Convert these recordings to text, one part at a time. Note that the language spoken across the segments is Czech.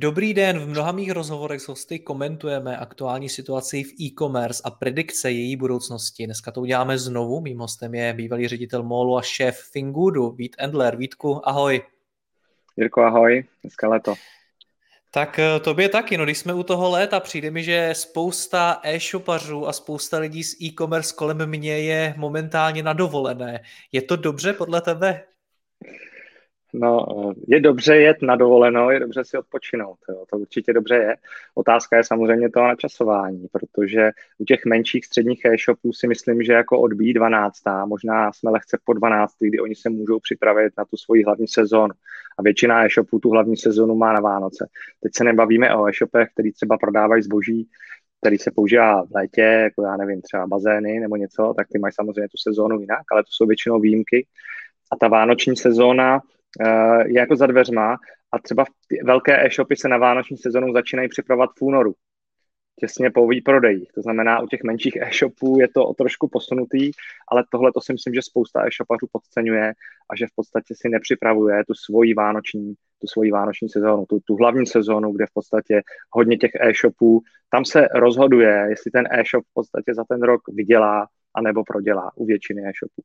Dobrý den, v mnoha mých rozhovorech s hosty komentujeme aktuální situaci v e-commerce a predikce její budoucnosti. Dneska to uděláme znovu, mým hostem je bývalý ředitel Molu a šéf Fingudu, Vít Endler. Vítku, ahoj. Jirko, ahoj, dneska leto. Tak eh, tobě taky, no když jsme u toho léta, přijde mi, že spousta e-shopařů a spousta lidí z e-commerce kolem mě je momentálně na dovolené. Je to dobře podle tebe? No, je dobře jet na dovolenou, je dobře si odpočinout, jo. to určitě dobře je. Otázka je samozřejmě to načasování, protože u těch menších středních e-shopů si myslím, že jako odbíjí 12. možná jsme lehce po 12, kdy oni se můžou připravit na tu svoji hlavní sezónu. A většina e-shopů tu hlavní sezónu má na Vánoce. Teď se nebavíme o e-shopech, který třeba prodávají zboží, který se používá v létě, jako já nevím, třeba bazény nebo něco, tak ty mají samozřejmě tu sezónu jinak, ale to jsou většinou výjimky. A ta vánoční sezóna, Eh, je jako za dveřma a třeba velké e-shopy se na vánoční sezonu začínají připravovat v únoru, těsně po výprodejích. To znamená, u těch menších e-shopů je to o trošku posunutý, ale tohle to si myslím, že spousta e-shopařů podceňuje a že v podstatě si nepřipravuje tu svoji vánoční, tu svoji vánoční sezónu, tu, tu hlavní sezónu, kde v podstatě hodně těch e-shopů, tam se rozhoduje, jestli ten e-shop v podstatě za ten rok vydělá anebo prodělá u většiny e-shopů.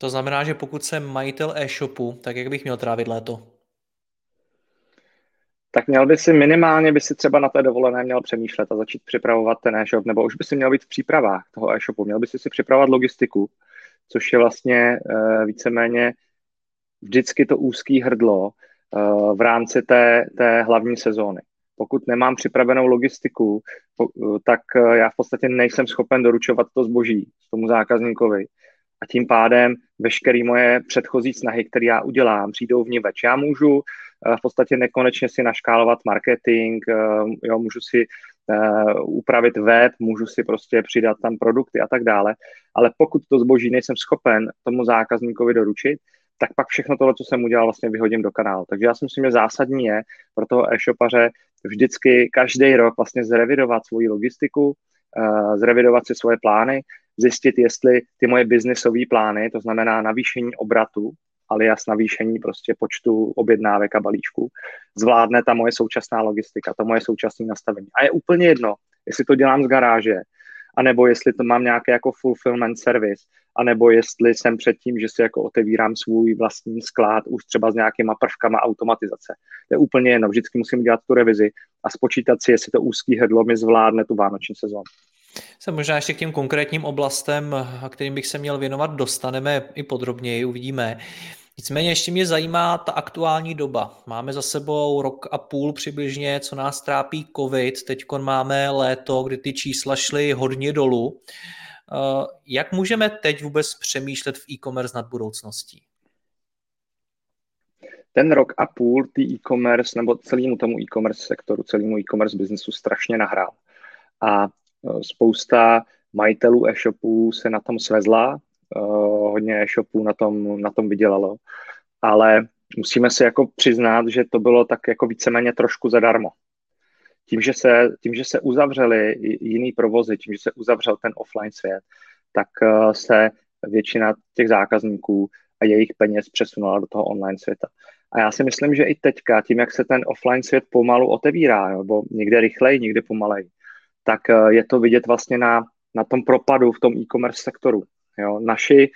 To znamená, že pokud jsem majitel e-shopu, tak jak bych měl trávit léto? tak měl by si minimálně by si třeba na té dovolené měl přemýšlet a začít připravovat ten e-shop, nebo už by si měl být v přípravách toho e-shopu. Měl by si si připravovat logistiku, což je vlastně uh, víceméně vždycky to úzký hrdlo uh, v rámci té, té hlavní sezóny. Pokud nemám připravenou logistiku, uh, tak já v podstatě nejsem schopen doručovat to zboží tomu zákazníkovi a tím pádem veškeré moje předchozí snahy, které já udělám, přijdou v ní več. Já můžu eh, v podstatě nekonečně si naškálovat marketing, eh, jo, můžu si uh, upravit web, můžu si prostě přidat tam produkty a tak dále, ale pokud to zboží nejsem schopen tomu zákazníkovi doručit, tak pak všechno tohle, co jsem udělal, vlastně vyhodím do kanálu. Takže já si myslím, že zásadní je pro toho e-shopaře vždycky každý rok vlastně zrevidovat svoji logistiku, zrevidovat si svoje plány, zjistit, jestli ty moje biznisové plány, to znamená navýšení obratu, alias navýšení prostě počtu objednávek a balíčků, zvládne ta moje současná logistika, to moje současné nastavení. A je úplně jedno, jestli to dělám z garáže, anebo jestli to mám nějaký jako fulfillment service, anebo jestli jsem předtím, že si jako otevírám svůj vlastní sklad už třeba s nějakýma prvkama automatizace. To je úplně jedno, vždycky musím dělat tu revizi a spočítat si, jestli to úzký hrdlo mi zvládne tu vánoční sezónu se možná ještě k těm konkrétním oblastem, kterým bych se měl věnovat, dostaneme i podrobněji, uvidíme. Nicméně ještě mě zajímá ta aktuální doba. Máme za sebou rok a půl přibližně, co nás trápí COVID. Teď máme léto, kdy ty čísla šly hodně dolů. Eh, jak můžeme teď vůbec přemýšlet v e-commerce nad budoucností? Ten rok a půl ty e-commerce nebo celému tomu e-commerce sektoru, celému e-commerce biznesu strašně nahrál. A spousta majitelů e-shopů se na tom svezla, eh, hodně e-shopů na tom, na tom vydělalo, ale musíme si jako přiznat, že to bylo tak jako víceméně trošku zadarmo. Tím, že se, tím, že se uzavřely jiný provozy, tím, že se uzavřel ten offline svět, tak eh, se většina těch zákazníků a jejich peněz přesunula do toho online světa. A já si myslím, že i teďka, tím, jak se ten offline svět pomalu otevírá, nebo někde rychleji, někde pomalej, tak eh, je to vidět vlastně na, na tom propadu v tom e-commerce sektoru. Jo. Naši,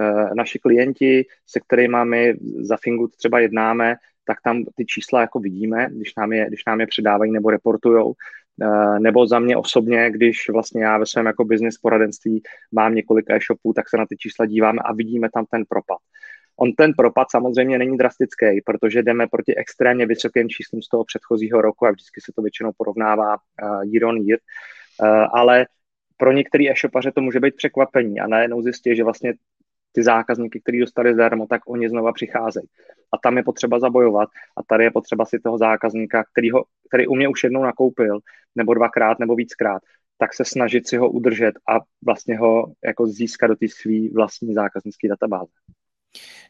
eh, naši klienti, se kterými my za Fingood třeba jednáme, tak tam ty čísla jako vidíme, když nám je, když nám je předávají nebo reportujou. Eh, nebo za mě osobně, když vlastně já ve svém jako business poradenství mám několik e-shopů, tak se na ty čísla díváme a vidíme tam ten propad. On ten propad samozřejmě není drastický, protože jdeme proti extrémně vysokým číslům z toho předchozího roku a vždycky se to většinou porovnává uh, year on year, uh, ale pro některé e-shopaře to může být překvapení a najednou zjistí, že vlastně ty zákazníky, kteří dostali zdarma, tak oni znova přicházejí. A tam je potřeba zabojovat a tady je potřeba si toho zákazníka, který, ho, který u mě už jednou nakoupil, nebo dvakrát, nebo víckrát, tak se snažit si ho udržet a vlastně ho jako získat do té své vlastní zákaznické databáze.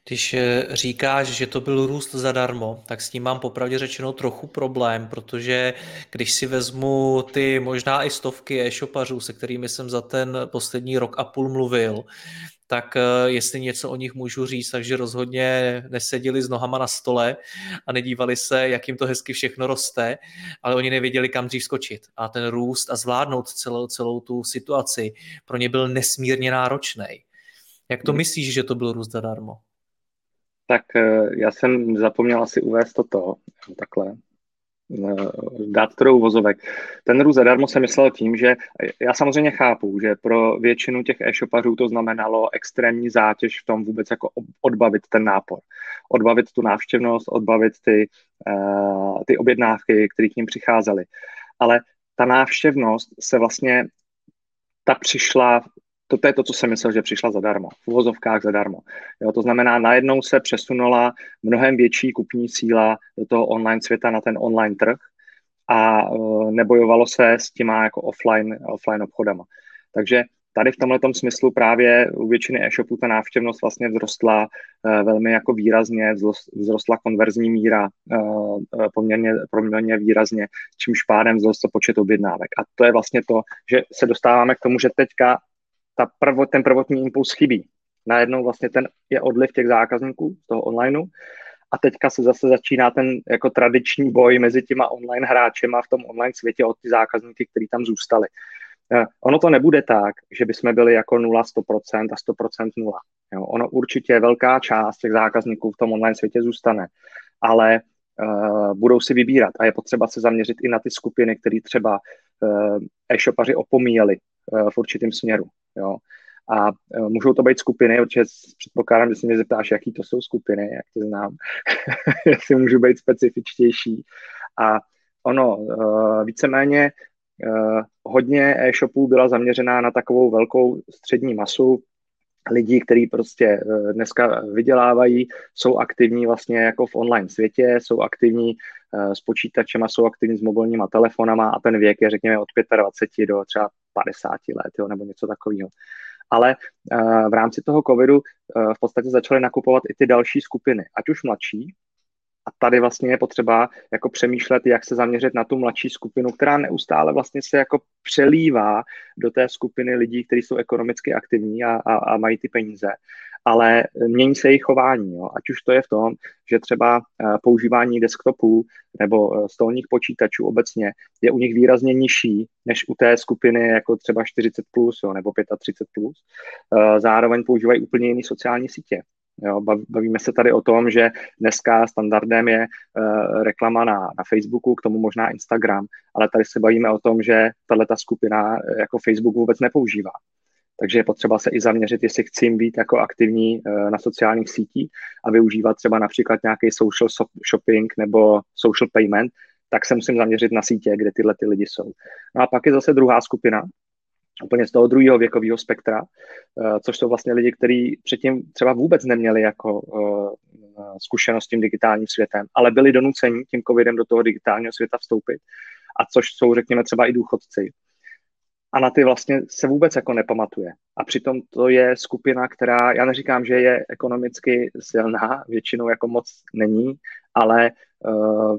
Když eh, říkáš, že to byl růst zadarmo, tak s tím mám popravdě řečeno trochu problém, protože když si vezmu ty možná i stovky e-shopařů, se kterými jsem za ten poslední rok a půl mluvil, tak eh, jestli něco o nich můžu říct, takže rozhodně neseděli s nohama na stole a nedívali se, jak jim to hezky všechno roste, ale oni nevěděli, kam dřív skočit. A ten růst a zvládnout celou, celou tu situaci pro ně byl nesmírně náročný. Jak to myslíš, že to byl růst zadarmo? Tak eh, já jsem zapomněl asi uvést toto, takhle. Eh, dát trochu vozovek. Ten růst zadarmo jsem myslel tím, že já samozřejmě chápu, že pro většinu těch e-shopařů to znamenalo extrémní zátěž v tom vůbec jako odbavit ten nápor. Odbavit tu návštěvnost, odbavit ty, uh, ty objednávky, které k ním přicházely. Ale ta návštěvnost se vlastně ta přišla to je to, co jsem myslel, že přišla zadarmo, v uvozovkách zadarmo. Jo, to znamená, najednou se přesunula mnohem větší kupní síla do toho online světa na ten online trh a uh, nebojovalo se s těma jako offline, offline obchodama. Takže tady v tomhle smyslu právě u většiny e-shopů ta návštěvnost vlastně vzrostla uh, velmi jako výrazně, vzrostla konverzní míra uh, poměrně, poměrně výrazně, čímž pádem vzrostl počet objednávek. A to je vlastně to, že se dostáváme k tomu, že teďka ta prvo, ten prvotní impuls chybí. Najednou vlastně ten je odliv těch zákazníků z toho onlineu a teďka se zase začíná ten jako tradiční boj mezi těma online hráčema v tom online světě od ty zákazníky, kteří tam zůstali. Uh, ono to nebude tak, že bychom byli jako 0, 100% a 100% 0. Jo, ono určitě velká část těch zákazníků v tom online světě zůstane, ale uh, budou si vybírat a je potřeba se zaměřit i na ty skupiny, které třeba uh, e-shopaři opomíjeli uh, v určitém směru. Jo. A uh, můžou to být skupiny, určitě předpokládám, že se mě zeptáš, jaký to jsou skupiny, jak ty znám, jestli můžu být specifičtější. A ono, uh, víceméně uh, hodně e-shopů byla zaměřená na takovou velkou střední masu, lidí, kteří prostě dneska vydělávají, jsou aktivní vlastně jako v online světě, jsou aktivní s počítačem, jsou aktivní s mobilníma telefonama a ten věk je řekněme od 25 do třeba 50 let jo, nebo něco takového. Ale uh, v rámci toho covidu v podstatě začaly nakupovat i ty další skupiny, ať už mladší, a tady vlastně je potřeba jako přemýšlet, jak se zaměřit na tu mladší skupinu, která neustále vlastně se jako přelívá do té skupiny lidí, kteří jsou ekonomicky aktivní a, a, a mají ty peníze ale mění se jejich chování. Jo. Ať už to je v tom, že třeba eh, používání desktopů nebo eh, stolních počítačů obecně je u nich výrazně nižší než u té skupiny jako třeba 40 plus jo, nebo 35 plus. Eh, zároveň používají úplně jiné sociální sítě. Jo, bavíme se tady o tom, že dneska standardem je uh, reklama na, na Facebooku, k tomu možná Instagram, ale tady se bavíme o tom, že tato skupina jako Facebook vůbec nepoužívá. Takže je potřeba se i zaměřit, jestli chci být jako aktivní eh, na sociálních sítích a využívat třeba například nějaký social shopping nebo social payment, tak se musím zaměřit na sítě, kde tyhle ty lidi jsou. No a pak je zase druhá skupina, úplně z toho druhého věkového spektra, eh, což jsou vlastně lidi, kteří předtím třeba vůbec neměli jako eh, zkušenost s tím digitálním světem, ale byli donuceni tím covidem do toho digitálního světa vstoupit, a což jsou, řekněme, třeba i důchodci, a na ty vlastně se vůbec jako nepamatuje. A přitom to je skupina, která, já neříkám, že je ekonomicky silná, většinou jako moc není, ale uh,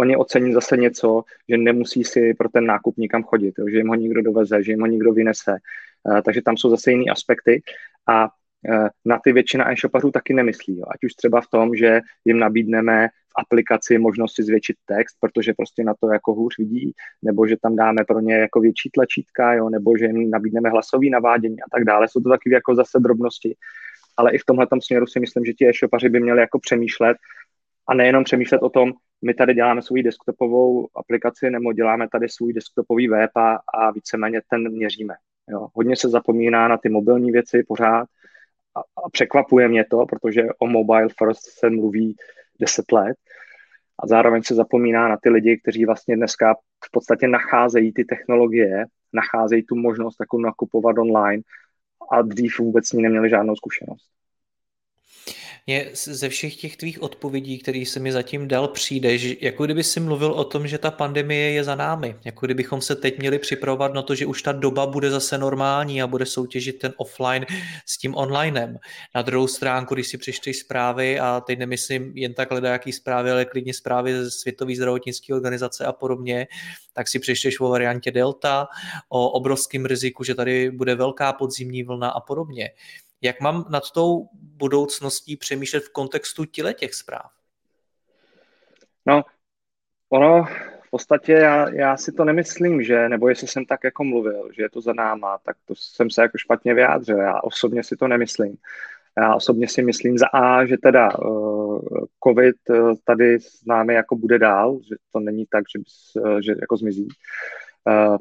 oni ocení zase něco, že nemusí si pro ten nákup nikam chodit, jo, že jim ho někdo doveze, že jim ho někdo vynese. Uh, takže tam jsou zase jiné aspekty. A uh, na ty většina e-shopařů taky nemyslí. Jo. Ať už třeba v tom, že jim nabídneme aplikaci možnosti zvětšit text, protože prostě na to jako hůř vidí, nebo že tam dáme pro ně jako větší tlačítka, jo, nebo že jim nabídneme hlasový navádění a tak dále. Jsou to takové jako zase drobnosti. Ale i v tomhle směru si myslím, že ti e-shopaři by měli jako přemýšlet a nejenom přemýšlet o tom, my tady děláme svou desktopovou aplikaci nebo děláme tady svůj desktopový web a, a víceméně ten měříme. Jo. Hodně se zapomíná na ty mobilní věci pořád a překvapuje mě to, protože o mobile first se mluví 10 let a zároveň se zapomíná na ty lidi, kteří vlastně dneska v podstatě nacházejí ty technologie, nacházejí tu možnost jako nakupovat online a dřív vůbec s ní neměli žádnou zkušenost. Mně ze všech těch tvých odpovědí, které se mi zatím dal, přijde, že jako kdyby si mluvil o tom, že ta pandemie je za námi. Jako kdybychom se teď měli připravovat na to, že už ta doba bude zase normální a bude soutěžit ten offline s tím onlinem. Na druhou stránku, když si přečteš zprávy, a teď nemyslím jen tak jaký zprávy, ale klidně zprávy ze Světové zdravotnické organizace a podobně, tak si přečteš o variantě Delta, o obrovském riziku, že tady bude velká podzimní vlna a podobně. Jak mám nad tou budoucností přemýšlet v kontextu těle těch zpráv? No, ono v podstatě já, já si to nemyslím, že, nebo jestli jsem tak jako mluvil, že je to za náma, tak to jsem se jako špatně vyjádřil. Já osobně si to nemyslím. Já osobně si myslím za A, že teda uh, COVID uh, tady s námi jako bude dál, že to není tak, že, bys, uh, že jako zmizí. Uh,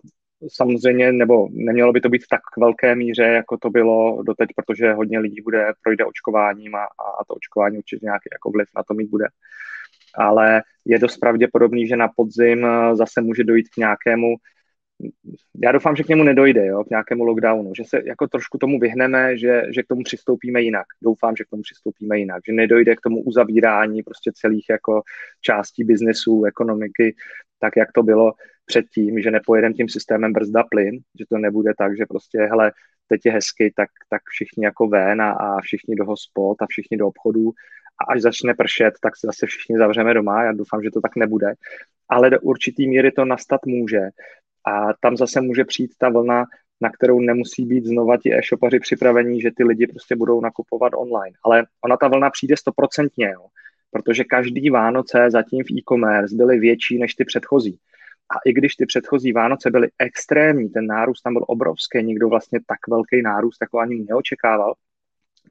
samozřejmě, nebo nemělo by to být v tak velké míře, jako to bylo doteď, protože hodně lidí bude projde očkováním a, a to očkování určitě nějaký jako vliv na to mít bude. Ale je dost pravděpodobný, že na podzim eh, zase může dojít k nějakému já doufám, že k němu nedojde, jo, k nějakému lockdownu, že se jako trošku tomu vyhneme, že, že k tomu přistoupíme jinak. Doufám, že k tomu přistoupíme jinak, že nedojde k tomu uzavírání prostě celých jako částí biznesu, ekonomiky, tak jak to bylo předtím, že nepojedeme tím systémem brzda plyn, že to nebude tak, že prostě, hele, teď je hezky, tak, tak všichni jako ven a, a všichni do hospod a všichni do obchodů a až začne pršet, tak se zase všichni zavřeme doma. Já doufám, že to tak nebude. Ale do určitý míry to nastat může. A tam zase může přijít ta vlna, na kterou nemusí být znova ti e-shopaři připravení, že ty lidi prostě budou nakupovat online. Ale ona ta vlna přijde stoprocentně, protože každý Vánoce zatím v e-commerce byly větší než ty předchozí. A i když ty předchozí Vánoce byly extrémní, ten nárůst tam byl obrovský, nikdo vlastně tak velký nárůst jako ani neočekával,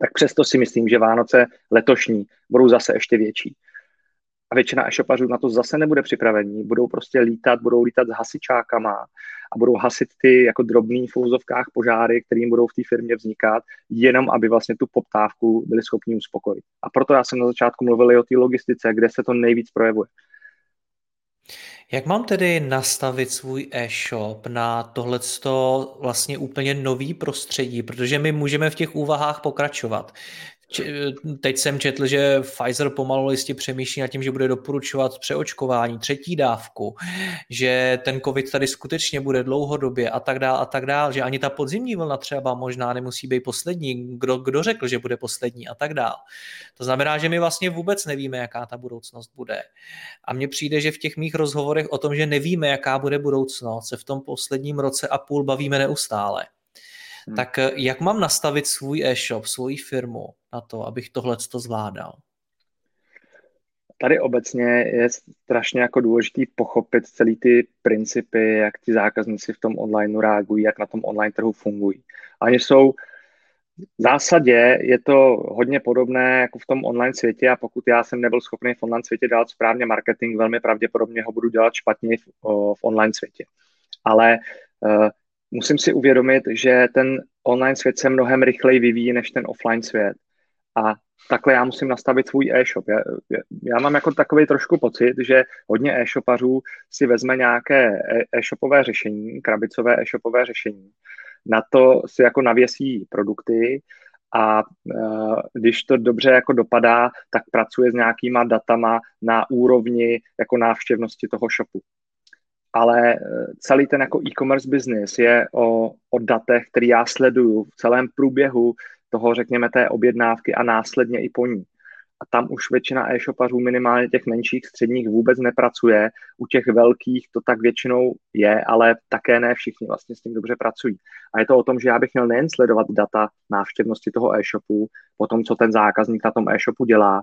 tak přesto si myslím, že Vánoce letošní budou zase ještě větší. A většina e-shopařů na to zase nebude připravení, budou prostě lítat, budou lítat s hasičákama a budou hasit ty jako drobný v úzovkách požáry, kterým budou v té firmě vznikat, jenom aby vlastně tu poptávku byli schopni uspokojit. A proto já jsem na začátku mluvil i o té logistice, kde se to nejvíc projevuje. Jak mám tedy nastavit svůj e-shop na tohleto vlastně úplně nový prostředí, protože my můžeme v těch úvahách pokračovat. Teď jsem četl, že Pfizer pomalu jistě přemýšlí nad tím, že bude doporučovat přeočkování, třetí dávku, že ten covid tady skutečně bude dlouhodobě a tak dál a tak dál, že ani ta podzimní vlna třeba možná nemusí být poslední, kdo, kdo řekl, že bude poslední a tak dál. To znamená, že my vlastně vůbec nevíme, jaká ta budoucnost bude. A mně přijde, že v těch mých rozhovorech o tom, že nevíme, jaká bude budoucnost, se v tom posledním roce a půl bavíme neustále. Hmm. Tak eh, jak mám nastavit svůj e-shop, svoji firmu na to, abych tohle to zvládal? Tady obecně je strašně jako důležitý pochopit celý ty principy, jak ti zákazníci v tom online reagují, jak na tom online trhu fungují. Oni jsou v zásadě je to hodně podobné jako v tom online světě a pokud já jsem nebyl schopný v online světě dělat správně marketing, velmi pravděpodobně ho budu dělat špatně v, v online světě. Ale uh, musím si uvědomit, že ten online svět se mnohem rychleji vyvíjí než ten offline svět. A takhle já musím nastavit svůj e-shop. Já, já mám jako takový trošku pocit, že hodně e-shopařů si vezme nějaké e-shopové řešení, krabicové e-shopové řešení. Na to si jako navěsí produkty a uh, když to dobře jako dopadá, tak pracuje s nějakýma datama na úrovni jako návštěvnosti toho shopu ale eh, celý ten jako e-commerce business je o, o datech, který já sleduju v celém průběhu toho, řekněme, té objednávky a následně i po ní a tam už většina e-shopařů, minimálně těch menších, středních, vůbec nepracuje. U těch velkých to tak většinou je, ale také ne všichni vlastně s tím dobře pracují. A je to o tom, že já bych měl nejen sledovat data návštěvnosti toho e-shopu, potom, co ten zákazník na tom e-shopu dělá,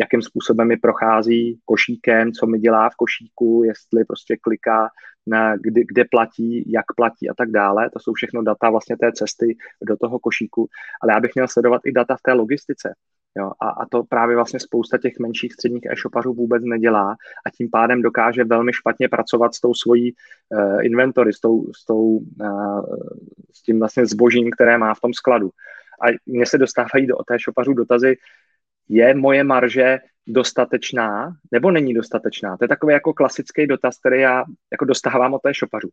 jakým způsobem mi prochází košíkem, co mi dělá v košíku, jestli prostě kliká, na, kdy, kde platí, jak platí a tak dále. To jsou všechno data vlastně té cesty do toho košíku. Ale já bych měl sledovat i data v té logistice. Jo, a, a to právě vlastně spousta těch menších středních e-shopařů vůbec nedělá a tím pádem dokáže velmi špatně pracovat s tou svojí uh, inventory, s, tou, s, tou, uh, s tím vlastně zbožím, které má v tom skladu. A mně se dostávají do té šopařů dotazy, je moje marže dostatečná nebo není dostatečná? To je takový jako klasický dotaz, který já jako dostávám od té šopařů.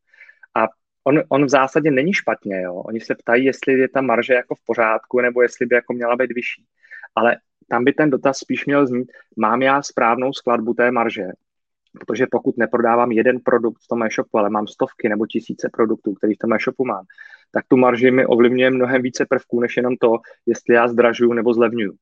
A on, on v zásadě není špatně, jo. Oni se ptají, jestli je ta marže jako v pořádku, nebo jestli by jako měla být vyšší. Ale tam by ten dotaz spíš měl znít, mám já správnou skladbu té marže, protože pokud neprodávám jeden produkt v tom e-shopu, ale mám stovky nebo tisíce produktů, který v tom e-shopu mám, tak tu marži mi ovlivňuje mnohem více prvků, než jenom to, jestli já zdražuju nebo zlevňuju.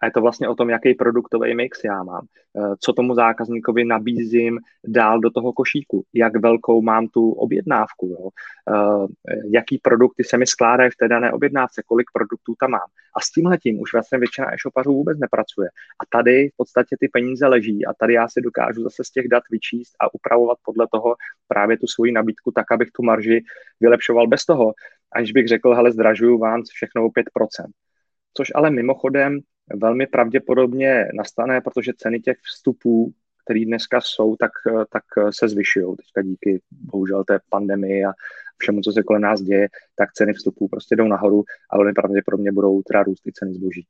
A je to vlastně o tom, jaký produktový mix já mám, eh, co tomu zákazníkovi nabízím dál do toho košíku, jak velkou mám tu objednávku, jo? Eh, jaký produkty se mi skládají v té dané objednávce, kolik produktů tam mám. A s tímhle tím už vlastně většina e-shopařů vůbec nepracuje. A tady v podstatě ty peníze leží a tady já si dokážu zase z těch dat vyčíst a upravovat podle toho právě tu svoji nabídku tak, abych tu marži vylepšoval bez toho, aniž bych řekl, hele, zdražuju vám všechno o 5%. Což ale mimochodem velmi pravděpodobně nastane, protože ceny těch vstupů, které dneska jsou, tak, tak se zvyšují. Teďka díky bohužel té pandemii a všemu, co se kolem nás děje, tak ceny vstupů prostě jdou nahoru a velmi pravděpodobně budou teda růst i ceny zboží.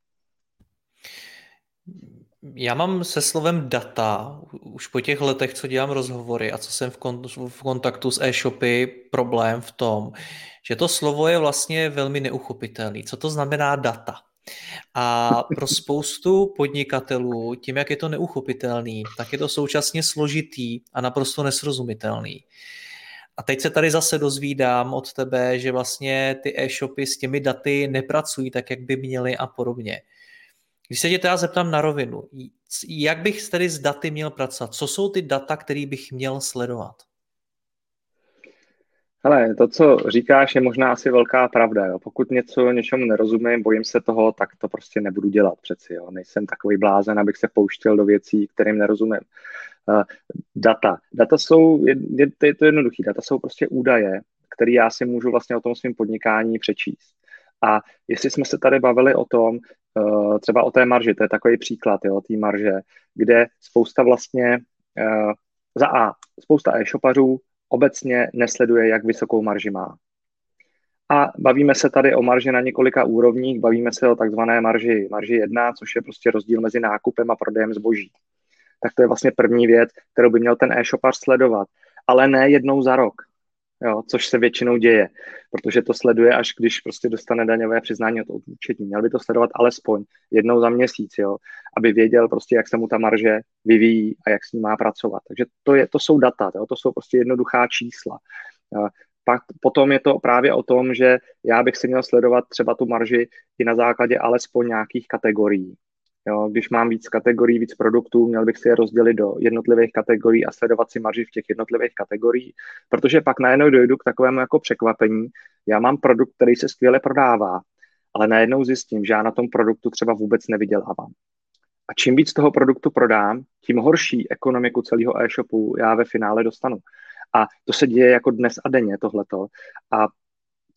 Já mám se slovem data, už po těch letech, co dělám rozhovory a co jsem v, kon- v kontaktu s e-shopy, problém v tom, že to slovo je vlastně velmi neuchopitelný. Co to znamená data? A pro spoustu podnikatelů, tím, jak je to neuchopitelný, tak je to současně složitý a naprosto nesrozumitelný. A teď se tady zase dozvídám od tebe, že vlastně ty e-shopy s těmi daty nepracují tak, jak by měly a podobně. Když se tě teda zeptám na rovinu, jak bych tedy s daty měl pracovat? Co jsou ty data, které bych měl sledovat? Ale to, co říkáš, je možná asi velká pravda. Jo. Pokud něco něčemu nerozumím, bojím se toho, tak to prostě nebudu dělat přeci. Jo. Nejsem takový blázen, abych se pouštěl do věcí, kterým nerozumím. Uh, data. Data jsou, je, je, je to jednoduché, data jsou prostě údaje, které já si můžu vlastně o tom svém podnikání přečíst. A jestli jsme se tady bavili o tom, uh, třeba o té marži, to je takový příklad, jo, té marže, kde spousta vlastně uh, za A, spousta e-shopařů obecně nesleduje, jak vysokou marži má. A bavíme se tady o marži na několika úrovních, bavíme se o takzvané marži, marži 1, což je prostě rozdíl mezi nákupem a prodejem zboží. Tak to je vlastně první věc, kterou by měl ten e-shopař sledovat. Ale ne jednou za rok jo, což se většinou děje, protože to sleduje, až když prostě dostane daňové přiznání od účetní. Měl by to sledovat alespoň jednou za měsíc, jo, aby věděl prostě, jak se mu ta marže vyvíjí a jak s ní má pracovat. Takže to, je, to jsou data, jo, to jsou prostě jednoduchá čísla. Pak potom je to právě o tom, že já bych si měl sledovat třeba tu marži i na základě alespoň nějakých kategorií. Jo, když mám víc kategorií, víc produktů, měl bych si je rozdělit do jednotlivých kategorií a sledovat si marži v těch jednotlivých kategoriích, protože pak najednou dojdu k takovému jako překvapení. Já mám produkt, který se skvěle prodává, ale najednou zjistím, že já na tom produktu třeba vůbec nevydělávám. A čím víc toho produktu prodám, tím horší ekonomiku celého e-shopu já ve finále dostanu. A to se děje jako dnes a denně tohleto. A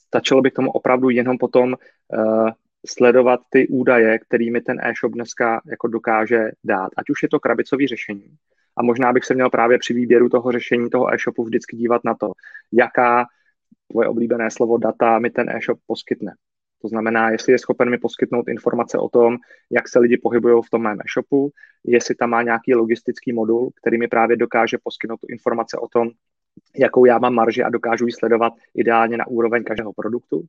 stačilo by k tomu opravdu jenom potom uh, sledovat ty údaje, kterými ten e-shop dneska jako dokáže dát. Ať už je to krabicový řešení. A možná bych se měl právě při výběru toho řešení toho e-shopu vždycky dívat na to, jaká tvoje oblíbené slovo data mi ten e-shop poskytne. To znamená, jestli je schopen mi poskytnout informace o tom, jak se lidi pohybují v tom mém e-shopu, jestli tam má nějaký logistický modul, který mi právě dokáže poskytnout informace o tom, jakou já mám marži a dokážu ji sledovat ideálně na úroveň každého produktu.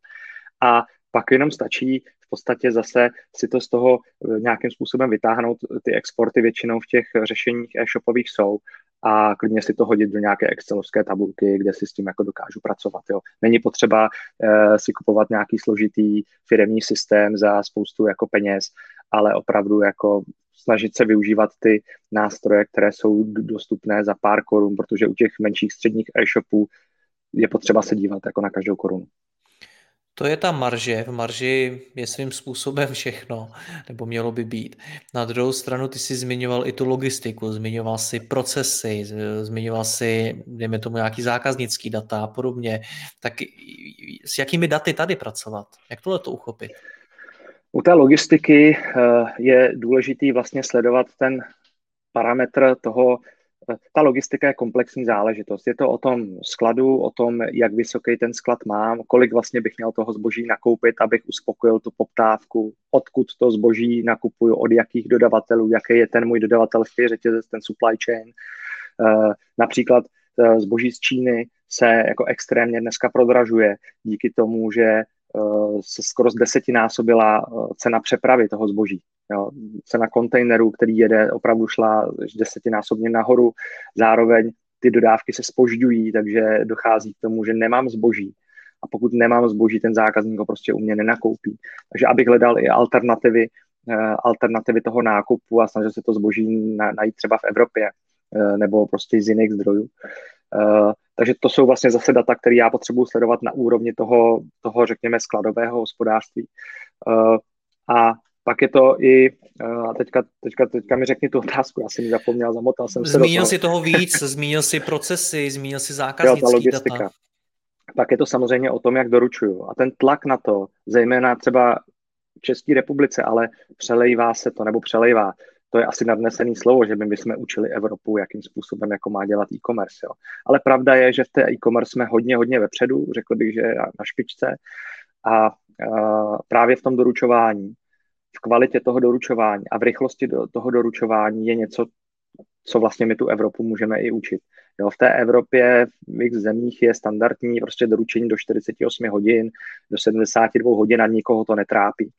A pak jenom stačí v podstatě zase si to z toho eh, nějakým způsobem vytáhnout. Ty exporty většinou v těch řešeních e-shopových jsou a klidně si to hodit do nějaké excelovské tabulky, kde si s tím jako dokážu pracovat. Jo. Není potřeba uh, si kupovat nějaký složitý firemní systém za spoustu jako peněz, ale opravdu jako snažit se využívat ty nástroje, které jsou dostupné za pár korun, protože u těch menších středních e-shopů je potřeba se dívat jako na každou korunu. To je ta marže. V marži je svým způsobem všechno, nebo mělo by být. Na druhou stranu ty si zmiňoval i tu logistiku, zmiňoval si procesy, zmiňoval si, dejme tomu, nějaký zákaznický data a podobně. Tak s jakými daty tady pracovat? Jak tohle to uchopit? U té logistiky eh, je důležitý vlastně sledovat ten parametr toho ta logistika je komplexní záležitost. Je to o tom skladu, o tom, jak vysoký ten sklad mám, kolik vlastně bych měl toho zboží nakoupit, abych uspokojil tu poptávku, odkud to zboží nakupuju, od jakých dodavatelů, jaký je ten můj dodavatelský řetězec, ten supply chain. Eh, například eh, zboží z Číny se jako extrémně dneska prodražuje díky tomu, že se skoro z desetinásobila cena přepravy toho zboží. Jo, cena kontejnerů, který jede, opravdu šla desetinásobně nahoru. Zároveň ty dodávky se spožďují, takže dochází k tomu, že nemám zboží. A pokud nemám zboží, ten zákazník ho prostě u mě nenakoupí. Takže abych hledal i alternativy, eh, alternativy toho nákupu a snažil se to zboží najít třeba v Evropě eh, nebo prostě z jiných zdrojů. Eh, takže to jsou vlastně zase data, které já potřebuji sledovat na úrovni toho, toho řekněme, skladového hospodářství. A pak je to i, eh, a teďka, teďka, teďka mi řekni tu otázku, já jsem ji zapomněl, zamotal jsem se Zmínil do toho. si toho víc, zmínil si procesy, zmínil si zákaznický jo, data. Pak je to samozřejmě o tom, jak doručuju. A ten tlak na to, zejména třeba v České republice, ale přelejvá se to, nebo přelejvá. To je asi nadnesený slovo, že my jsme učili Evropu, jakým způsobem jako má dělat e-commerce. Jo. Ale pravda je, že v té e-commerce jsme hodně, hodně vepředu, řekl bych, že na špičce. A, a právě v tom doručování v kvalitě toho doručování a v rychlosti do, toho doručování je něco, co vlastně my tu Evropu můžeme i učit. Jo, v té Evropě v x zemích je standardní prostě doručení do 48 hodin, do 72 hodin a nikoho to netrápí.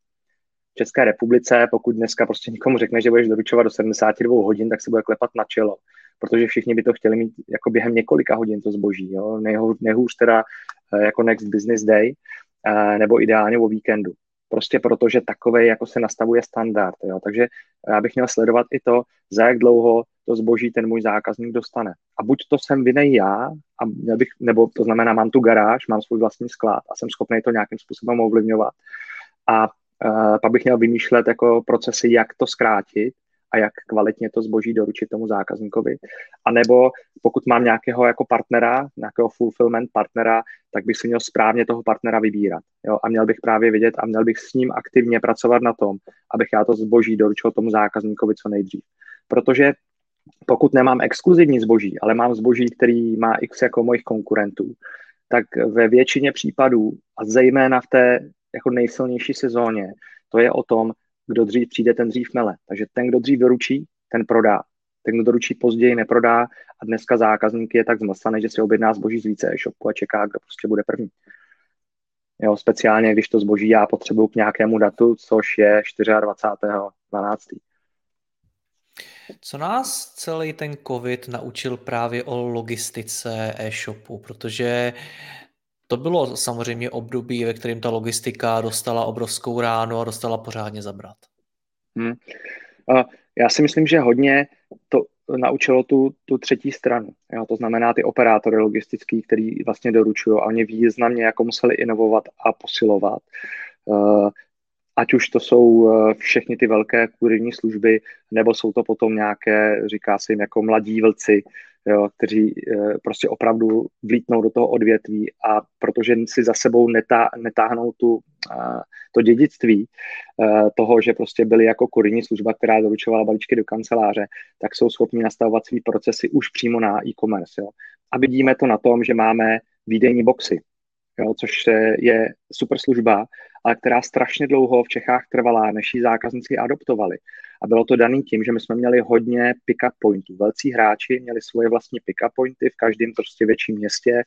V České republice, pokud dneska prostě nikomu řekne, že budeš doručovat do 72 hodin, tak se bude klepat na čelo, protože všichni by to chtěli mít jako během několika hodin to zboží. Jo? Nejhůř, nejhůř teda eh, jako next business day, eh, nebo ideálně o víkendu prostě protože takové jako se nastavuje standard. Jo. Takže já bych měl sledovat i to, za jak dlouho to zboží ten můj zákazník dostane. A buď to jsem vinej já, a měl bych, nebo to znamená, mám tu garáž, mám svůj vlastní sklad a jsem schopný to nějakým způsobem ovlivňovat. A pak bych měl vymýšlet jako procesy, jak to zkrátit, a jak kvalitně to zboží doručit tomu zákazníkovi. A nebo pokud mám nějakého jako partnera, nějakého fulfillment partnera, tak bych si měl správně toho partnera vybírat. Jo? A měl bych právě vidět a měl bych s ním aktivně pracovat na tom, abych já to zboží doručil tomu zákazníkovi co nejdřív. Protože pokud nemám exkluzivní zboží, ale mám zboží, který má x jako mojich konkurentů, tak ve většině případů, a zejména v té jako nejsilnější sezóně, to je o tom, kdo dřív přijde, ten dřív mele. Takže ten, kdo dřív doručí, ten prodá. Ten, kdo doručí později, neprodá a dneska zákazník je tak zmlsaný, že si objedná zboží z více e-shopu a čeká, kdo prostě bude první. Jo, speciálně, když to zboží já potřebuju k nějakému datu, což je 24.12. Co nás celý ten COVID naučil právě o logistice e-shopu, protože to bylo samozřejmě období, ve kterém ta logistika dostala obrovskou ránu a dostala pořádně zabrat. Hmm. Já si myslím, že hodně to naučilo tu, tu třetí stranu. Jo? To znamená ty operátory logistický, který vlastně doručují a oni významně jako museli inovovat a posilovat. Uh, ať už to jsou uh, všechny ty velké kurirní služby, nebo jsou to potom nějaké, říká se jim jako mladí vlci, jo, kteří eh, prostě opravdu vlítnou do toho odvětví a protože si za sebou netá, netáhnou tu, eh, to dědictví eh, toho, že prostě byli jako kurinní služba, která doručovala balíčky do kanceláře, tak jsou schopni nastavovat svý procesy už přímo na e-commerce. Jo. A vidíme to na tom, že máme výdejní boxy, jo, což je super služba, ale která strašně dlouho v Čechách trvala, než ji zákazníci adoptovali. A bylo to daný tím, že my jsme měli hodně pick-up pointů. Velcí hráči měli svoje vlastní pick-up pointy v každém prostě větším městě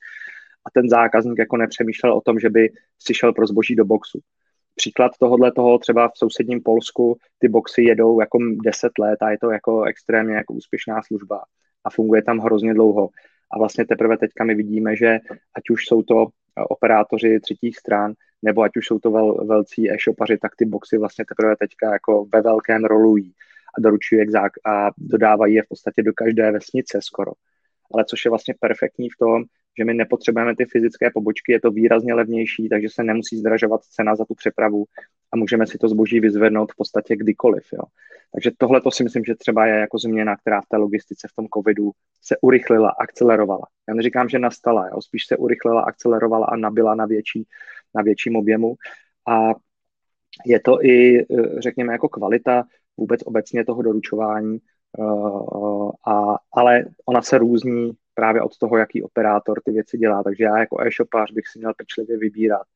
a ten zákazník jako nepřemýšlel o tom, že by si šel pro zboží do boxu. Příklad tohohle toho třeba v sousedním Polsku ty boxy jedou jako 10 let a je to jako extrémně jako úspěšná služba a funguje tam hrozně dlouho. A vlastně teprve teďka my vidíme, že ať už jsou to operátoři třetích stran, nebo ať už jsou to vel, velcí e-shopaři, tak ty boxy vlastně teprve teďka jako ve velkém rolují a doručují jak a dodávají je v podstatě do každé vesnice skoro. Ale což je vlastně perfektní v tom, že my nepotřebujeme ty fyzické pobočky, je to výrazně levnější, takže se nemusí zdražovat cena za tu přepravu a můžeme si to zboží vyzvednout v podstatě kdykoliv. Jo. Takže tohle to si myslím, že třeba je jako změna, která v té logistice v tom covidu se urychlila, akcelerovala. Já neříkám, že nastala, jo. spíš se urychlila, akcelerovala a nabila na, větší, na větším objemu. A je to i, řekněme, jako kvalita vůbec obecně toho doručování, a, ale ona se různí právě od toho, jaký operátor ty věci dělá. Takže já jako e-shopář bych si měl pečlivě vybírat,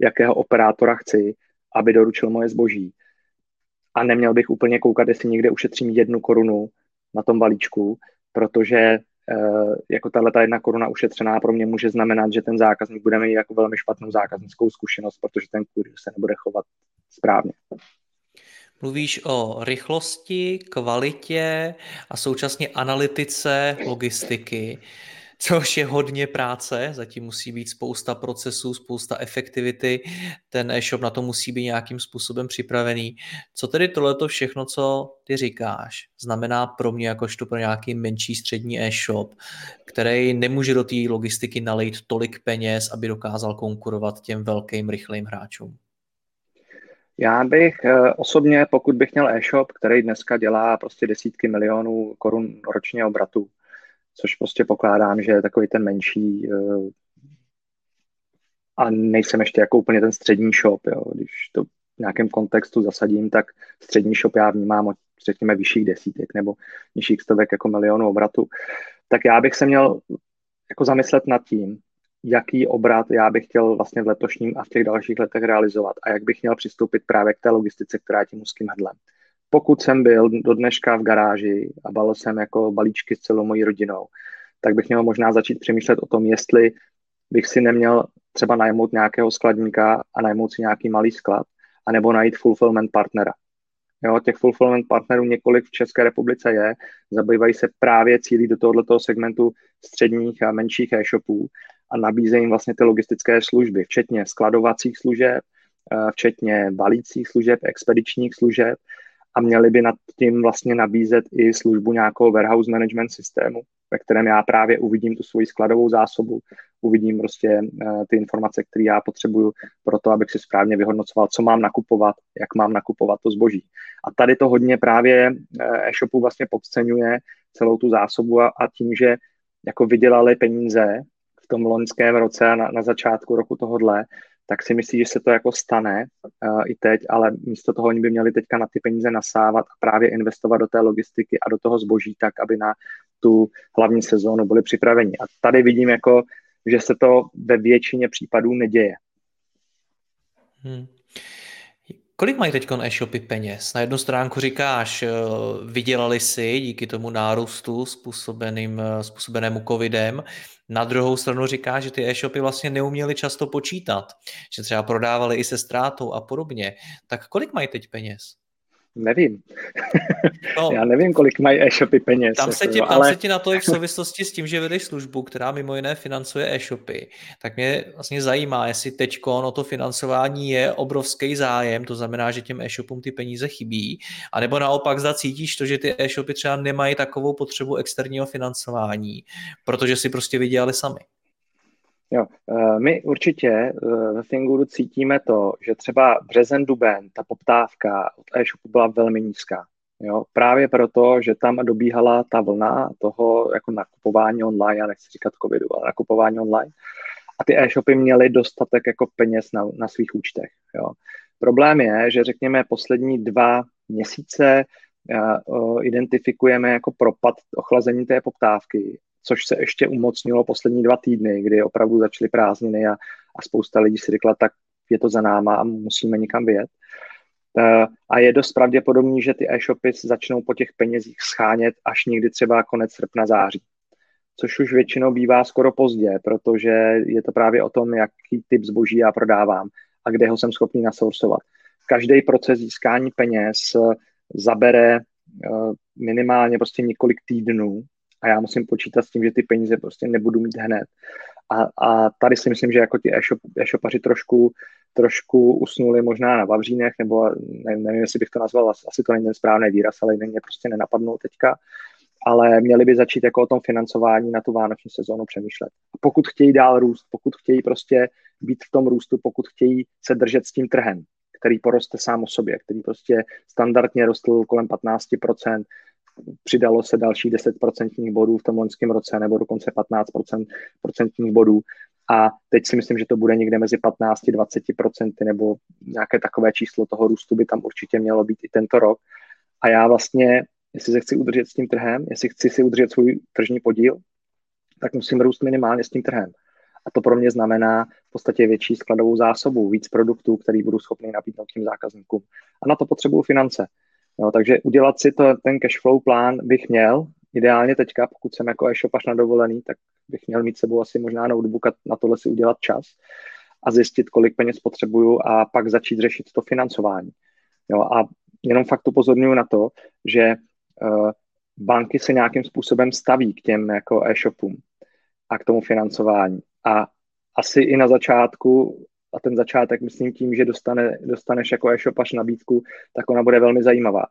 jakého operátora chci, aby doručil moje zboží. A neměl bych úplně koukat, jestli někde ušetřím jednu korunu na tom balíčku, protože e, jako tahle ta jedna koruna ušetřená pro mě může znamenat, že ten zákazník bude mít jako velmi špatnou zákaznickou zkušenost, protože ten kurier se nebude chovat správně. Mluvíš o rychlosti, kvalitě a současně analytice logistiky, což je hodně práce, zatím musí být spousta procesů, spousta efektivity, ten e-shop na to musí být nějakým způsobem připravený. Co tedy tohleto všechno, co ty říkáš, znamená pro mě jakožto pro nějaký menší střední e-shop, který nemůže do té logistiky nalejt tolik peněz, aby dokázal konkurovat těm velkým, rychlým hráčům? Já bych eh, osobně, pokud bych měl e-shop, který dneska dělá prostě desítky milionů korun ročně obratu, což prostě pokládám, že je takový ten menší eh, a nejsem ještě jako úplně ten střední shop, jo. když to v nějakém kontextu zasadím, tak střední shop já vnímám od řekněme vyšších desítek nebo nižších stovek jako milionů obratu, tak já bych se měl jako zamyslet nad tím, jaký obrat já bych chtěl vlastně v letošním a v těch dalších letech realizovat a jak bych měl přistoupit právě k té logistice, která je tím úzkým hrdlem. Pokud jsem byl do dneška v garáži a balil jsem jako balíčky s celou mojí rodinou, tak bych měl možná začít přemýšlet o tom, jestli bych si neměl třeba najmout nějakého skladníka a najmout si nějaký malý sklad, anebo najít fulfillment partnera. Jo, těch fulfillment partnerů několik v České republice je, zabývají se právě cílí do tohoto segmentu středních a menších e-shopů a nabízejí jim vlastně ty logistické služby, včetně skladovacích služeb, eh, včetně balících služeb, expedičních služeb a měli by nad tím vlastně nabízet i službu nějakého warehouse management systému, ve kterém já právě uvidím tu svoji skladovou zásobu, uvidím prostě eh, ty informace, které já potřebuju pro to, abych si správně vyhodnocoval, co mám nakupovat, jak mám nakupovat to zboží. A tady to hodně právě eh, e-shopu vlastně podceňuje celou tu zásobu a, a tím, že jako vydělali peníze v tom loňském roce a na, na začátku roku tohodle, tak si myslí, že se to jako stane uh, i teď, ale místo toho oni by měli teďka na ty peníze nasávat a právě investovat do té logistiky a do toho zboží tak, aby na tu hlavní sezónu byli připraveni. A tady vidím jako, že se to ve většině případů neděje. Hmm. Kolik mají teď e-shopy peněz? Na jednu stránku říkáš, eh, vydělali si díky tomu nárůstu způsobeným, eh, způsobenému covidem. Na druhou stranu říká, že ty e-shopy vlastně neuměli často počítat, že třeba prodávali i se ztrátou a podobně. Tak kolik mají teď peněz? Nevím. No, Já nevím, kolik mají e-shopy peněz. Tam, se, jako ti, tam ale... se ti na to i v souvislosti s tím, že vedeš službu, která mimo jiné financuje e-shopy, tak mě vlastně zajímá, jestli teď o to financování je obrovský zájem, to znamená, že těm e-shopům ty peníze chybí, anebo naopak zda cítíš to, že ty e-shopy třeba nemají takovou potřebu externího financování, protože si prostě vydělali sami. Jo, eh, my určitě eh, ve Finguru cítíme to, že třeba březen, duben, ta poptávka od e-shopu byla velmi nízká. Jo, právě proto, že tam dobíhala ta vlna toho jako nakupování online, já nechci říkat covidu, ale nakupování online. A ty e-shopy měly dostatek jako peněz na, na svých účtech. Jo. Problém je, že řekněme poslední dva měsíce uh, identifikujeme jako propad ochlazení té poptávky což se ještě umocnilo poslední dva týdny, kdy opravdu začaly prázdniny a, a spousta lidí si řekla, tak je to za náma a musíme někam vyjet. Uh, a je dost pravděpodobný, že ty e-shopy začnou po těch penězích schánět až někdy třeba konec srpna, září. Což už většinou bývá skoro pozdě, protože je to právě o tom, jaký typ zboží já prodávám a kde ho jsem schopný nasourcovat. Každý proces získání peněz zabere uh, minimálně prostě několik týdnů a já musím počítat s tím, že ty peníze prostě nebudu mít hned. A, a tady si myslím, že jako ti e-shop, e-shopaři trošku, trošku usnuli možná na Vavřínech, nebo nevím, nevím, jestli bych to nazval, asi to není ten správný výraz, ale jinak mě prostě nenapadnou teďka, ale měli by začít jako o tom financování na tu vánoční sezónu přemýšlet. A pokud chtějí dál růst, pokud chtějí prostě být v tom růstu, pokud chtějí se držet s tím trhem, který poroste sám o sobě, který prostě standardně rostl kolem 15%, přidalo se další 10% bodů v tom loňském roce, nebo dokonce 15% bodů. A teď si myslím, že to bude někde mezi 15-20% nebo nějaké takové číslo toho růstu by tam určitě mělo být i tento rok. A já vlastně jestli se chci udržet s tím trhem, jestli chci si udržet svůj tržní podíl, tak musím růst minimálně s tím trhem. A to pro mě znamená v podstatě větší skladovou zásobu, víc produktů, který budu schopný nabídnout tím zákazníkům. A na to potřebuju finance. No, takže udělat si to, ten cash flow plán bych měl, ideálně teďka, pokud jsem jako e-shopař na dovolený, tak bych měl mít sebou asi možná notebook a na tohle si udělat čas a zjistit, kolik peněz potřebuju a pak začít řešit to financování. Jo, a jenom fakt upozorňuji na to, že uh, banky se nějakým způsobem staví k těm jako e-shopům a k tomu financování. A asi i na začátku, a ten začátek myslím tím, že dostane, dostaneš jako e-shopař nabídku, tak ona bude velmi zajímavá.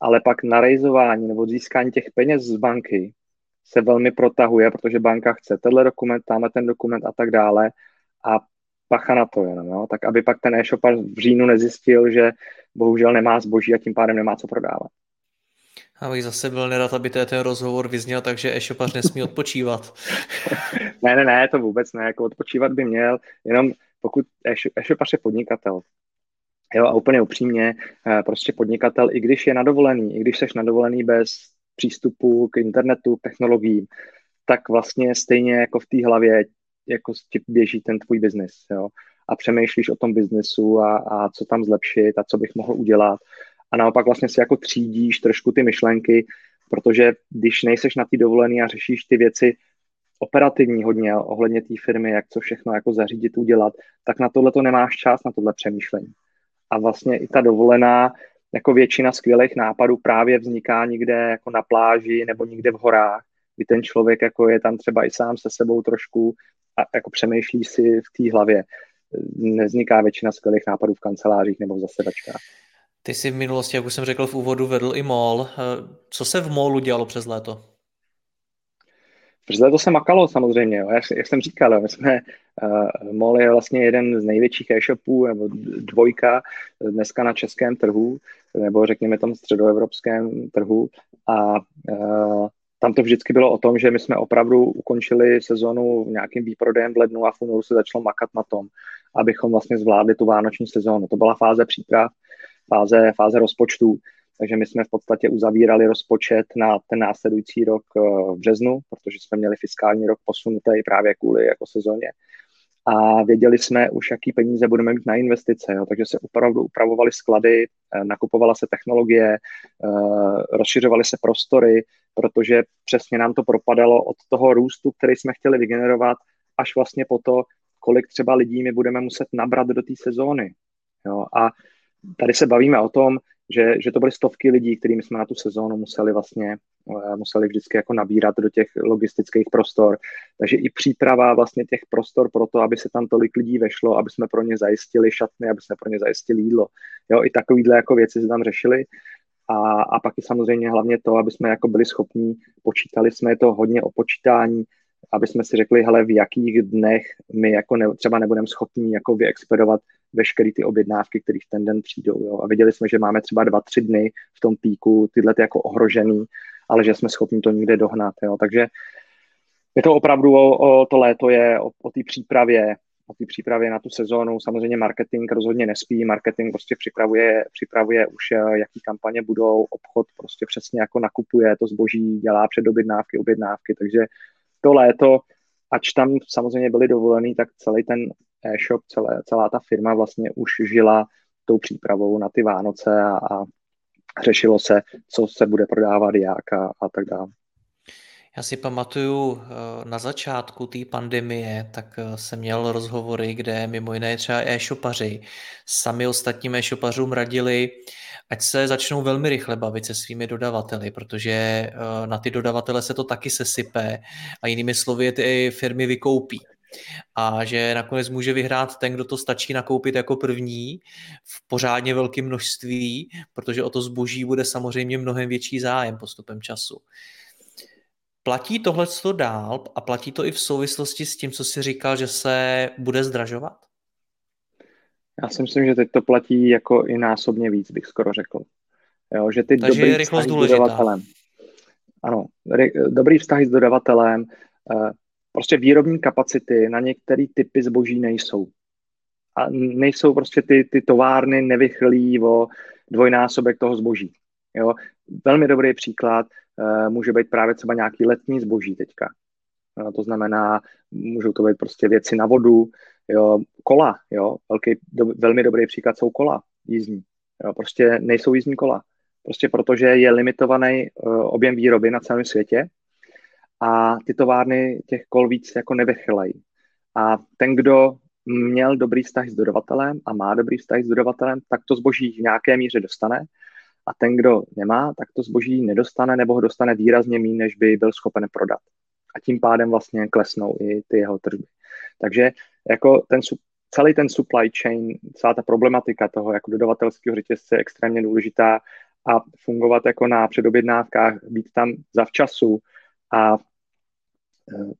Ale pak na rejzování nebo získání těch peněz z banky se velmi protahuje, protože banka chce tenhle dokument, tamhle ten dokument a tak dále. A pacha na to jenom, jo? tak aby pak ten e-shopař v říjnu nezjistil, že bohužel nemá zboží a tím pádem nemá co prodávat. Abych zase byl nerad, aby ten rozhovor vyzněl, takže e-shopař nesmí odpočívat. ne, ne, ne, to vůbec ne, jako odpočívat by měl, jenom pokud e-shopař je podnikatel, jo, a úplně upřímně, eh, prostě podnikatel, i když je na dovolený, i když jsi na dovolený bez přístupu k internetu, k technologiím, tak vlastně stejně jako v té hlavě jako ti běží ten tvůj biznis, jo, a přemýšlíš o tom biznesu a, a co tam zlepšit a co bych mohl udělat. A naopak vlastně si jako třídíš trošku ty myšlenky, protože když nejseš na té dovolený a řešíš ty věci operativní hodně ohledně té firmy, jak co všechno jako zařídit, udělat, tak na tohle to nemáš čas, na tohle přemýšlení. A vlastně i ta dovolená, jako většina skvělých nápadů právě vzniká někde jako na pláži nebo někde v horách, kdy ten člověk jako je tam třeba i sám se sebou trošku a jako přemýšlí si v té hlavě. Nevzniká většina skvělých nápadů v kancelářích nebo v zasedačkách. Ty jsi v minulosti, jak už jsem řekl v úvodu, vedl i. Eh, co se v mallu dělalo přes léto? Přes léto se makalo samozřejmě, jo. Jak, jak jsem říkal, my jsme, uh, mall je vlastně jeden z největších e-shopů, nebo dvojka dneska na českém trhu, nebo řekněme tom středoevropském trhu a uh, tam to vždycky bylo o tom, že my jsme opravdu ukončili sezonu nějakým výprodejem v lednu a v únoru se začalo makat na tom, abychom vlastně zvládli tu vánoční sezónu. To byla fáze příprav, fáze, fáze rozpočtů. Takže my jsme v podstatě uzavírali rozpočet na ten následující rok eh, v březnu, protože jsme měli fiskální rok posunutý právě kvůli jako sezóně. A věděli jsme už, jaký peníze budeme mít na investice, jo. takže se opravdu upravovaly sklady, eh, nakupovala se technologie, eh, rozšiřovaly se prostory, protože přesně nám to propadalo od toho růstu, který jsme chtěli vygenerovat, až vlastně po to, kolik třeba lidí my budeme muset nabrat do té sezóny. Jo. A tady se bavíme o tom, že, že to byly stovky lidí, kterými jsme na tu sezónu museli vlastně eh, museli vždycky jako nabírat do těch logistických prostor. Takže i příprava vlastně těch prostor pro to, aby se tam tolik lidí vešlo, aby jsme pro ně zajistili šatny, aby jsme pro ně zajistili jídlo. Jo, i takovýhle jako věci se tam řešili. A, a pak i samozřejmě hlavně to, aby jsme jako byli schopní, počítali jsme to hodně o počítání, aby jsme si řekli, hele, v jakých dnech my jako ne, třeba nebudeme schopni jako vyexpedovat veškeré ty objednávky, které v ten den přijdou. Jo. A viděli jsme, že máme třeba dva, tři dny v tom píku, tyhle ty jako ohrožený, ale že jsme schopni to někde dohnat. Jo. Takže je to opravdu o, o to léto je o, o té přípravě, o té přípravě na tu sezónu. Samozřejmě marketing rozhodně nespí, marketing prostě připravuje, připravuje už, eh, jaký kampaně budou, obchod prostě přesně jako nakupuje to zboží, dělá předobjednávky, objednávky, takže to léto, ač tam samozřejmě byli dovolený, tak celý ten e-shop, celé, celá ta firma vlastně už žila tou přípravou na ty Vánoce a, a řešilo se, co se bude prodávat, jak a, a tak dále. Já si pamatuju eh, na začátku té pandemie, tak eh, jsem měl rozhovory, kde mimo jiné třeba e-shopaři sami ostatním e-shopařům radili, ať se začnou velmi rychle bavit se svými dodavateli, protože eh, na ty dodavatele se to taky sesype a jinými slovy ty firmy vykoupí a že nakonec může vyhrát ten, kdo to stačí nakoupit jako první v pořádně velkém množství, protože o to zboží bude samozřejmě mnohem větší zájem postupem času. Platí tohle dál a platí to i v souvislosti s tím, co jsi říkal, že se bude zdražovat? Já si myslím, že teď to platí jako i násobně víc, bych skoro řekl. Jo, že ty Takže dobrý je rychlost důležitá. Dodavatelem, ano, dobrý vztahy s dodavatelem, eh, prostě výrobní kapacity na některé typy zboží nejsou. A nejsou prostě ty, ty továrny nevychlí o dvojnásobek toho zboží. Jo? velmi dobrý příklad může být právě třeba nějaký letní zboží teďka. To znamená, můžou to být prostě věci na vodu, jo, kola, jo, velký, do, velmi dobrý příklad jsou kola jízdní. Jo, prostě nejsou jízdní kola. Prostě protože je limitovaný uh, objem výroby na celém světě a ty továrny těch kol víc jako nevychylají. A ten, kdo měl dobrý vztah s dodavatelem a má dobrý vztah s dodavatelem, tak to zboží v nějaké míře dostane. A ten, kdo nemá, tak to zboží nedostane nebo ho dostane výrazně méně, než by byl schopen prodat. A tím pádem vlastně klesnou i ty jeho tržby. Takže jako ten, celý ten supply chain, celá ta problematika toho jako dodavatelského řetězce je extrémně důležitá a fungovat jako na předobjednávkách, být tam zavčasu a eh,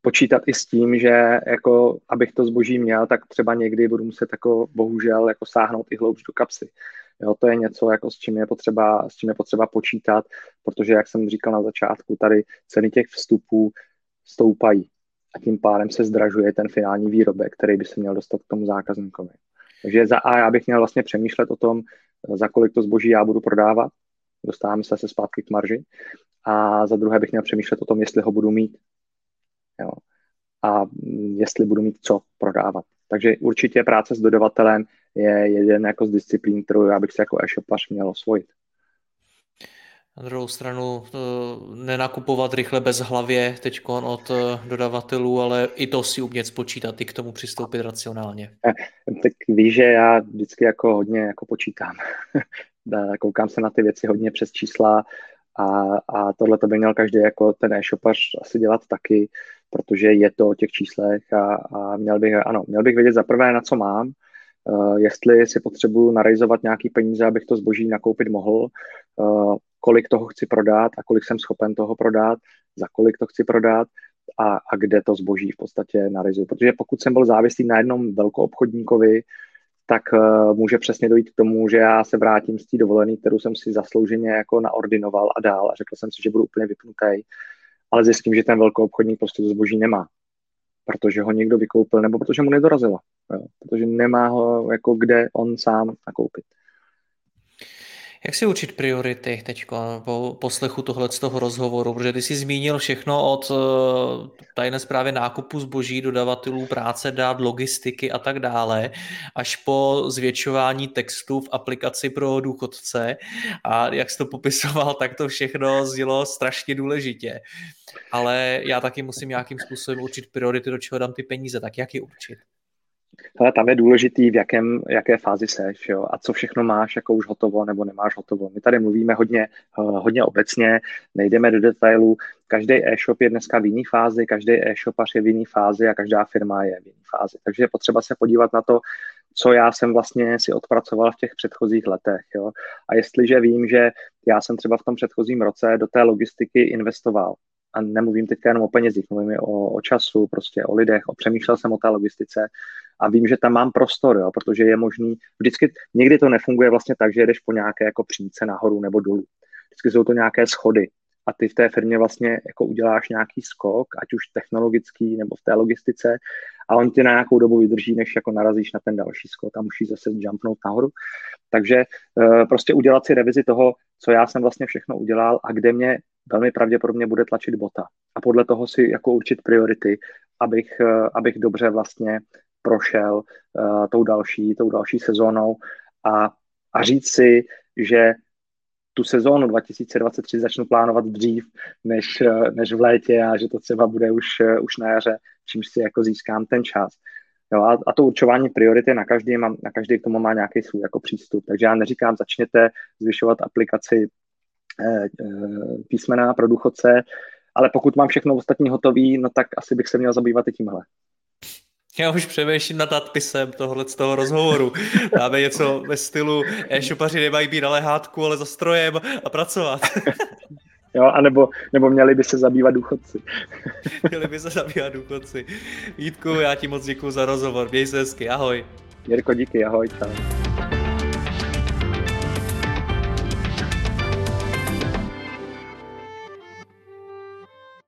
počítat i s tím, že jako, abych to zboží měl, tak třeba někdy budu muset jako bohužel jako sáhnout i hloubš do kapsy. Jo, to je něco, jako s, čím je potřeba, s čím je potřeba počítat, protože, jak jsem říkal na začátku, tady ceny těch vstupů stoupají a tím pádem se zdražuje ten finální výrobek, který by se měl dostat k tomu zákazníkovi. Takže za A já bych měl vlastně přemýšlet o tom, za kolik to zboží já budu prodávat, dostáváme se se zpátky k marži, a za druhé bych měl přemýšlet o tom, jestli ho budu mít. Jo. A jestli budu mít co prodávat. Takže určitě práce s dodavatelem je jeden jako z disciplín, kterou já bych si jako e-shopař měl osvojit. Na druhou stranu nenakupovat rychle bez hlavě teď od eh, dodavatelů, ale i to si umět spočítat, i k tomu přistoupit racionálně. Eh, tak víš, že já vždycky jako hodně jako počítám. Koukám se na ty věci hodně přes čísla a, a tohle to by měl každý jako ten e-shopař asi dělat taky, protože je to o těch číslech a, a měl bych, ano, měl bych vědět za prvé, na co mám, Uh, jestli si potřebuju narejzovat nějaký peníze, abych to zboží nakoupit mohl, uh, kolik toho chci prodat a kolik jsem schopen toho prodat, za kolik to chci prodat a, a kde to zboží v podstatě naryzuju. Protože pokud jsem byl závislý na jednom velkoobchodníkovi, tak uh, může přesně dojít k tomu, že já se vrátím z té dovolené, kterou jsem si zaslouženě jako naordinoval a dál a řekl jsem si, že budu úplně vypnutý, ale zjistím, že ten velkoobchodník prostě to zboží nemá, protože ho někdo vykoupil nebo protože mu nedorazilo, jo, protože nemá ho jako kde on sám nakoupit. Jak si učit priority teď po poslechu tohle z toho rozhovoru? Protože ty jsi zmínil všechno od eh, tajné zprávy nákupu zboží, dodavatelů, práce, dát, logistiky a tak dále, až po zvětšování textů v aplikaci pro důchodce. A jak jsi to popisoval, tak to všechno zdělo strašně důležitě. Ale já taky musím nějakým způsobem určit priority, do čeho dám ty peníze. Tak jak je určit? Ale tam je důležitý, v jakém, jaké fázi seš jo, a co všechno máš jako už hotovo nebo nemáš hotovo. My tady mluvíme hodně, eh, hodně obecně, nejdeme do detailů. Každý e-shop je dneska v jiné fázi, každý e-shopař je v jiné fázi a každá firma je v jiné fázi. Takže je potřeba se podívat na to, co já jsem vlastně si odpracoval v těch předchozích letech. Jo. A jestliže vím, že já jsem třeba v tom předchozím roce do té logistiky investoval, a nemluvím teďka jenom o penězích, mluvím o, o času, prostě o lidech, o přemýšlel jsem o té logistice a vím, že tam mám prostor, jo, protože je možný, vždycky, někdy to nefunguje vlastně tak, že jedeš po nějaké jako přímce nahoru nebo dolů. Vždycky jsou to nějaké schody a ty v té firmě vlastně jako uděláš nějaký skok, ať už technologický nebo v té logistice a on ti na nějakou dobu vydrží, než jako narazíš na ten další skok a musíš zase jumpnout nahoru. Takže uh, prostě udělat si revizi toho, co já jsem vlastně všechno udělal a kde mě velmi pravděpodobně bude tlačit bota. A podle toho si jako určit priority, abych, uh, abych dobře vlastně prošel uh, tou další, tou další sezónou a, a říct si, že tu sezónu 2023 začnu plánovat dřív než, uh, než v létě a že to třeba bude už, už na jaře, čímž si jako získám ten čas. Jo, a, a to určování priority na každý, má, na každý k tomu má nějaký svůj jako přístup. Takže já neříkám, začněte zvyšovat aplikaci eh, eh, písmena pro důchodce, ale pokud mám všechno ostatní hotový, no tak asi bych se měl zabývat i tímhle. Já už přemýšlím nad nadpisem tohle z toho rozhovoru. Dáme něco ve stylu e-shopaři nemají být na lehátku, ale za strojem a pracovat. Jo, anebo, nebo měli by se zabývat důchodci. měli by se zabývat důchodci. Vítku, já ti moc děkuji za rozhovor. Měj se hezky, ahoj. Jirko, díky, ahoj. Čau.